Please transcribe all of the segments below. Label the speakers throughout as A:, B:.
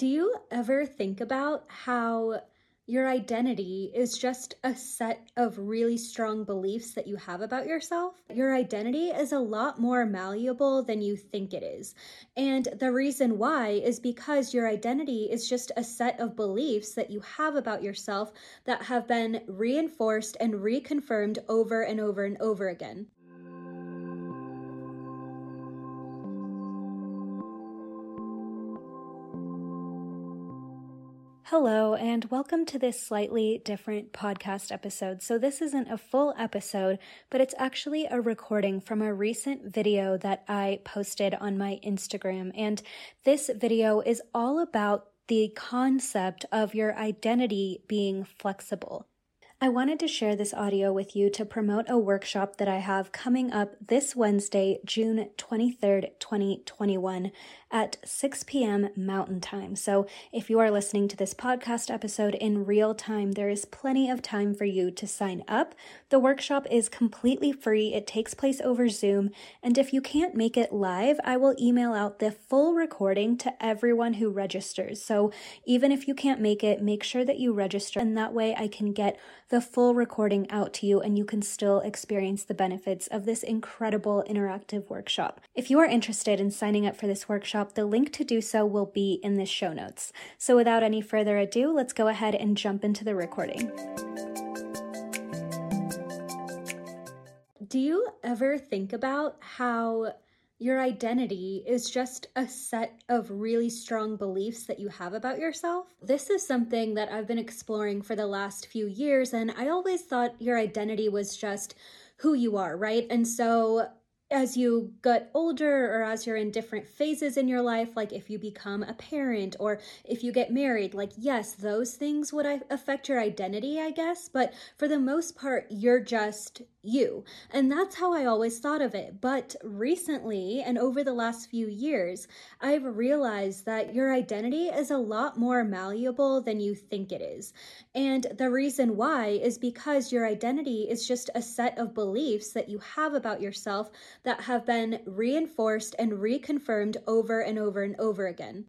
A: Do you ever think about how your identity is just a set of really strong beliefs that you have about yourself? Your identity is a lot more malleable than you think it is. And the reason why is because your identity is just a set of beliefs that you have about yourself that have been reinforced and reconfirmed over and over and over again. Hello, and welcome to this slightly different podcast episode. So, this isn't a full episode, but it's actually a recording from a recent video that I posted on my Instagram. And this video is all about the concept of your identity being flexible. I wanted to share this audio with you to promote a workshop that I have coming up this Wednesday, June 23rd, 2021 at 6 p.m. Mountain Time. So if you are listening to this podcast episode in real time, there is plenty of time for you to sign up. The workshop is completely free. It takes place over Zoom. And if you can't make it live, I will email out the full recording to everyone who registers. So even if you can't make it, make sure that you register and that way I can get the full recording out to you and you can still experience the benefits of this incredible interactive workshop. If you are interested in signing up for this workshop, the link to do so will be in the show notes. So without any further ado, let's go ahead and jump into the recording. Do you ever think about how your identity is just a set of really strong beliefs that you have about yourself. This is something that I've been exploring for the last few years, and I always thought your identity was just who you are, right? And so as you get older or as you're in different phases in your life, like if you become a parent or if you get married, like, yes, those things would uh, affect your identity, I guess. But for the most part, you're just you. And that's how I always thought of it. But recently, and over the last few years, I've realized that your identity is a lot more malleable than you think it is. And the reason why is because your identity is just a set of beliefs that you have about yourself that have been reinforced and reconfirmed over and over and over again.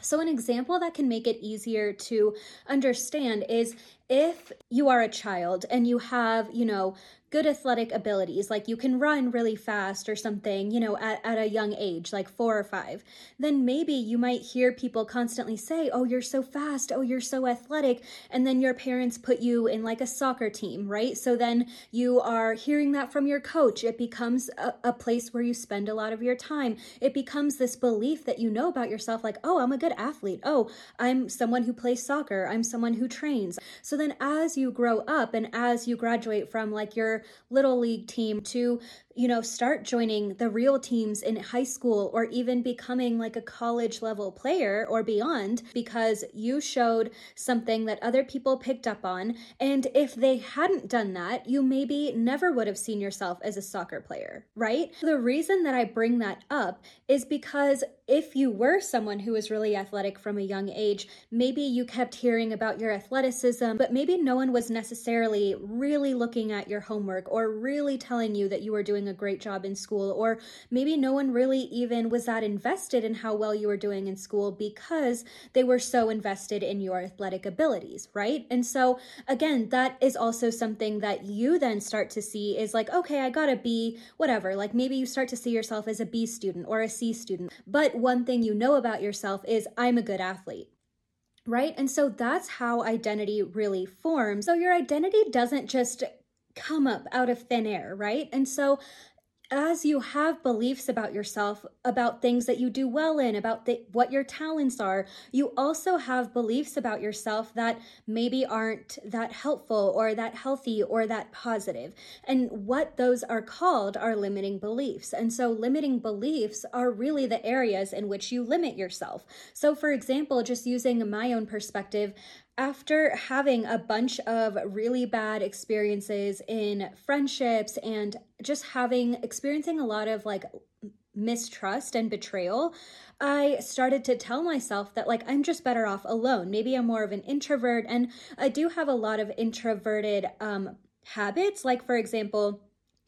A: So, an example that can make it easier to understand is if you are a child and you have, you know, good athletic abilities, like you can run really fast or something, you know, at, at a young age, like four or five, then maybe you might hear people constantly say, Oh, you're so fast. Oh, you're so athletic. And then your parents put you in like a soccer team, right? So then you are hearing that from your coach. It becomes a, a place where you spend a lot of your time. It becomes this belief that you know about yourself, like, Oh, I'm a good athlete. Oh, I'm someone who plays soccer. I'm someone who trains. So then as you grow up and as you graduate from like your little league team to you know, start joining the real teams in high school or even becoming like a college level player or beyond because you showed something that other people picked up on. And if they hadn't done that, you maybe never would have seen yourself as a soccer player, right? The reason that I bring that up is because if you were someone who was really athletic from a young age, maybe you kept hearing about your athleticism, but maybe no one was necessarily really looking at your homework or really telling you that you were doing doing a great job in school, or maybe no one really even was that invested in how well you were doing in school because they were so invested in your athletic abilities, right? And so, again, that is also something that you then start to see is like, okay, I gotta be whatever. Like maybe you start to see yourself as a B student or a C student. But one thing you know about yourself is, I'm a good athlete right? And so that's how identity really forms. So your identity doesn't just come up out of thin air, right? And so as you have beliefs about yourself, about things that you do well in, about the, what your talents are, you also have beliefs about yourself that maybe aren't that helpful or that healthy or that positive. And what those are called are limiting beliefs. And so, limiting beliefs are really the areas in which you limit yourself. So, for example, just using my own perspective, after having a bunch of really bad experiences in friendships and just having experiencing a lot of like mistrust and betrayal, I started to tell myself that like I'm just better off alone. Maybe I'm more of an introvert and I do have a lot of introverted um habits like for example,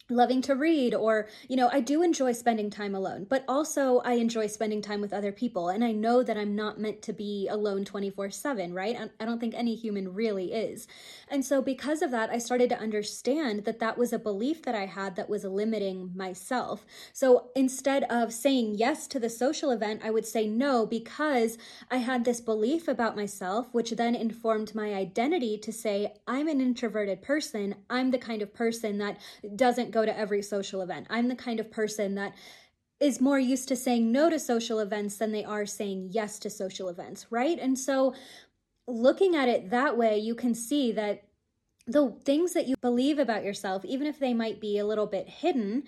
A: loving to read or you know i do enjoy spending time alone but also i enjoy spending time with other people. And i know that i'm not meant to be alone 24 7 right? I don't think any human really is. And so because of that i started to understand that that was a belief that i had that was limiting myself. So instead of saying yes to the social event i would say no because i had this belief about myself which then informed my identity to say i'm an introverted person. I'm the kind of person that doesn't go to every social event. I'm the kind of person that is more used to saying no to social events than they are saying yes to social events, right? And so looking at it that way, you can see that the things that you believe about yourself, even if they might be a little bit hidden,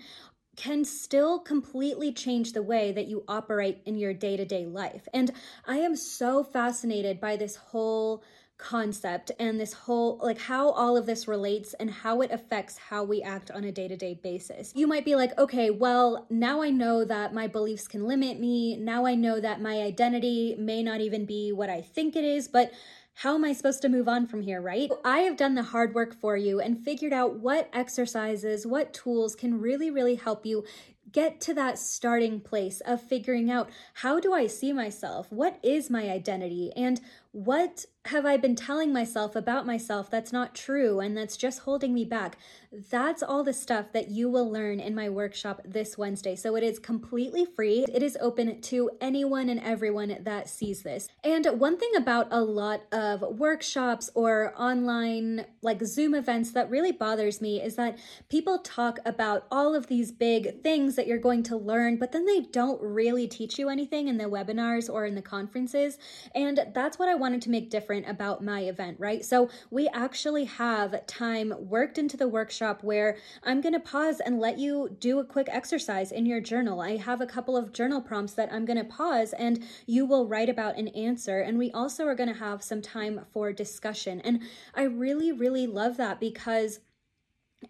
A: can still completely change the way that you operate in your day to day life. And I am so fascinated by this whole concept and this whole like how all of this relates and how it affects how we act on a day-to-day basis. You might be like, "Okay, well, now I know that my beliefs can limit me. Now I know that my identity may not even be what I think it is, but how am I supposed to move on from here, right? I have done the hard work for you and figured out what exercises, what tools can really, really help you get to that starting place of figuring out how do I see myself? What is my identity? And what have I been telling myself about myself that's not true and that's just holding me back? That's all the stuff that you will learn in my workshop this Wednesday. So it is completely free. It is open to anyone and everyone that sees this. And one thing about a lot of workshops or online like Zoom events that really bothers me is that people talk about all of these big things that you're going to learn, but then they don't really teach you anything in the webinars or in the conferences. And that's what I wanted to make different about my event, right? So we actually have time worked into the workshop where I'm going to pause and let you do a quick exercise in your journal. I have a couple of journal prompts that I'm going to pause and you will write about an answer. And we also are going to have some time for discussion. And I really, really love that because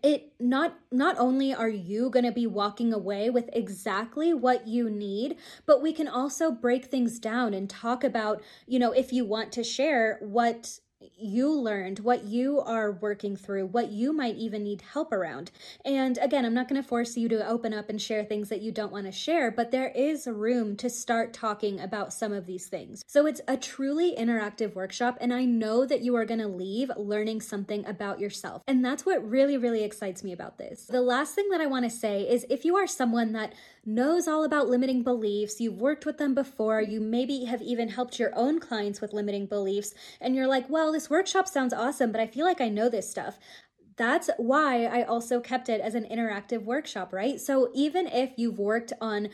A: it not not only are you going to be walking away with exactly what you need but we can also break things down and talk about you know if you want to share what you learned, what you are working through, what you might even need help around. And again, I'm not going to force you to open up and share things that you don't want to share, but there is room to start talking about some of these things. So it's a truly interactive workshop, and I know that you are going to leave learning something about yourself. And that's what really, really excites me about this. The last thing that I want to say is if you are someone that knows all about limiting beliefs, you've worked with them before, you maybe have even helped your own clients with limiting beliefs, and you're like, well, this workshop sounds awesome, but I feel like I know this stuff that's why I also kept it as an interactive workshop, right? So even if you've worked on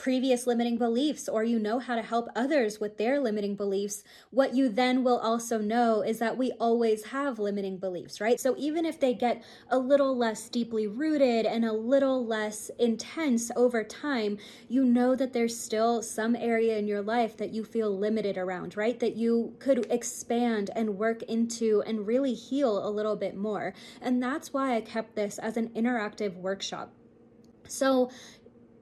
A: previous limiting beliefs or you know how to help others with their limiting beliefs, what you then will also know is that we always have limiting beliefs, right? So even if they get a little less deeply rooted and a little less intense over time, you know that there's still some area in your life that you feel limited around, right? That you could expand and work into and really heal a little bit more. And that's why I kept this as an interactive workshop. So,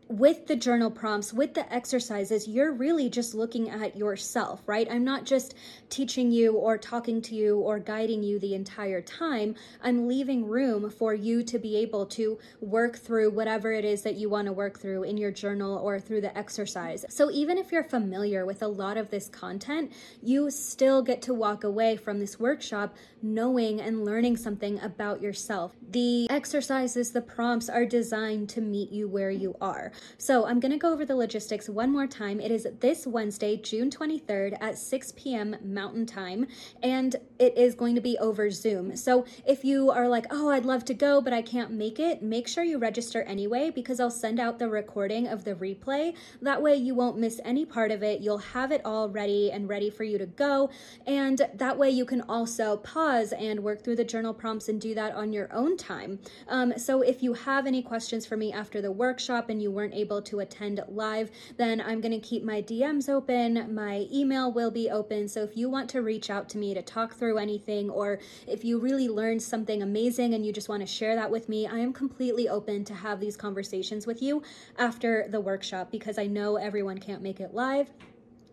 A: with the journal prompts, with the exercises, you're really just looking at yourself, right? I'm not just teaching you or talking to you or guiding you the entire time. I'm leaving room for you to be able to work through whatever it is that you want to work through in your journal or through the exercise. So even if you're familiar with a lot of this content, you still get to walk away from this workshop knowing and learning something about yourself. The exercises, the prompts are designed to meet you where you are. So I'm going to go over the logistics one more time. It is this Wednesday, June 23rd at 6 p.m. Mountain Time, and it is going to be over Zoom. So if you are like, oh, I'd love to go, but I can't make it, make sure you register anyway because I'll send out the recording of the replay. That way you won't miss any part of it. You'll have it all ready and ready for you to go. And that way you can also pause and work through the journal prompts and do that on your own time. Um, so if you have any questions for me after the workshop and you weren't weren't able to attend live, then I'm going to keep my DMs open. My email will be open. So if you want to reach out to me to talk through anything, or if you really learned something amazing and you just want to share that with me, I am completely open to have these conversations with you after the workshop because I know everyone can't make it live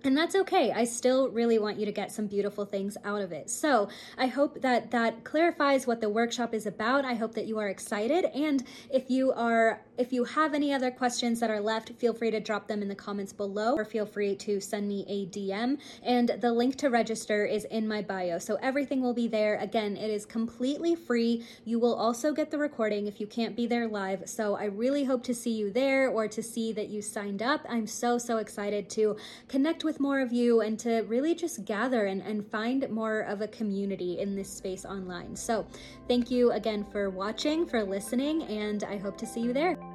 A: and that's okay. I still really want you to get some beautiful things out of it. So I hope that that clarifies what the workshop is about. I hope that you are excited. And if you are, if you have any other questions that are left, feel free to drop them in the comments below or feel free to send me a DM. And the link to register is in my bio. So everything will be there. Again, it is completely free. You will also get the recording if you can't be there live. So I really hope to see you there or to see that you signed up. I'm so, so excited to connect with with more of you and to really just gather and, and find more of a community in this space online. So, thank you again for watching, for listening, and I hope to see you there.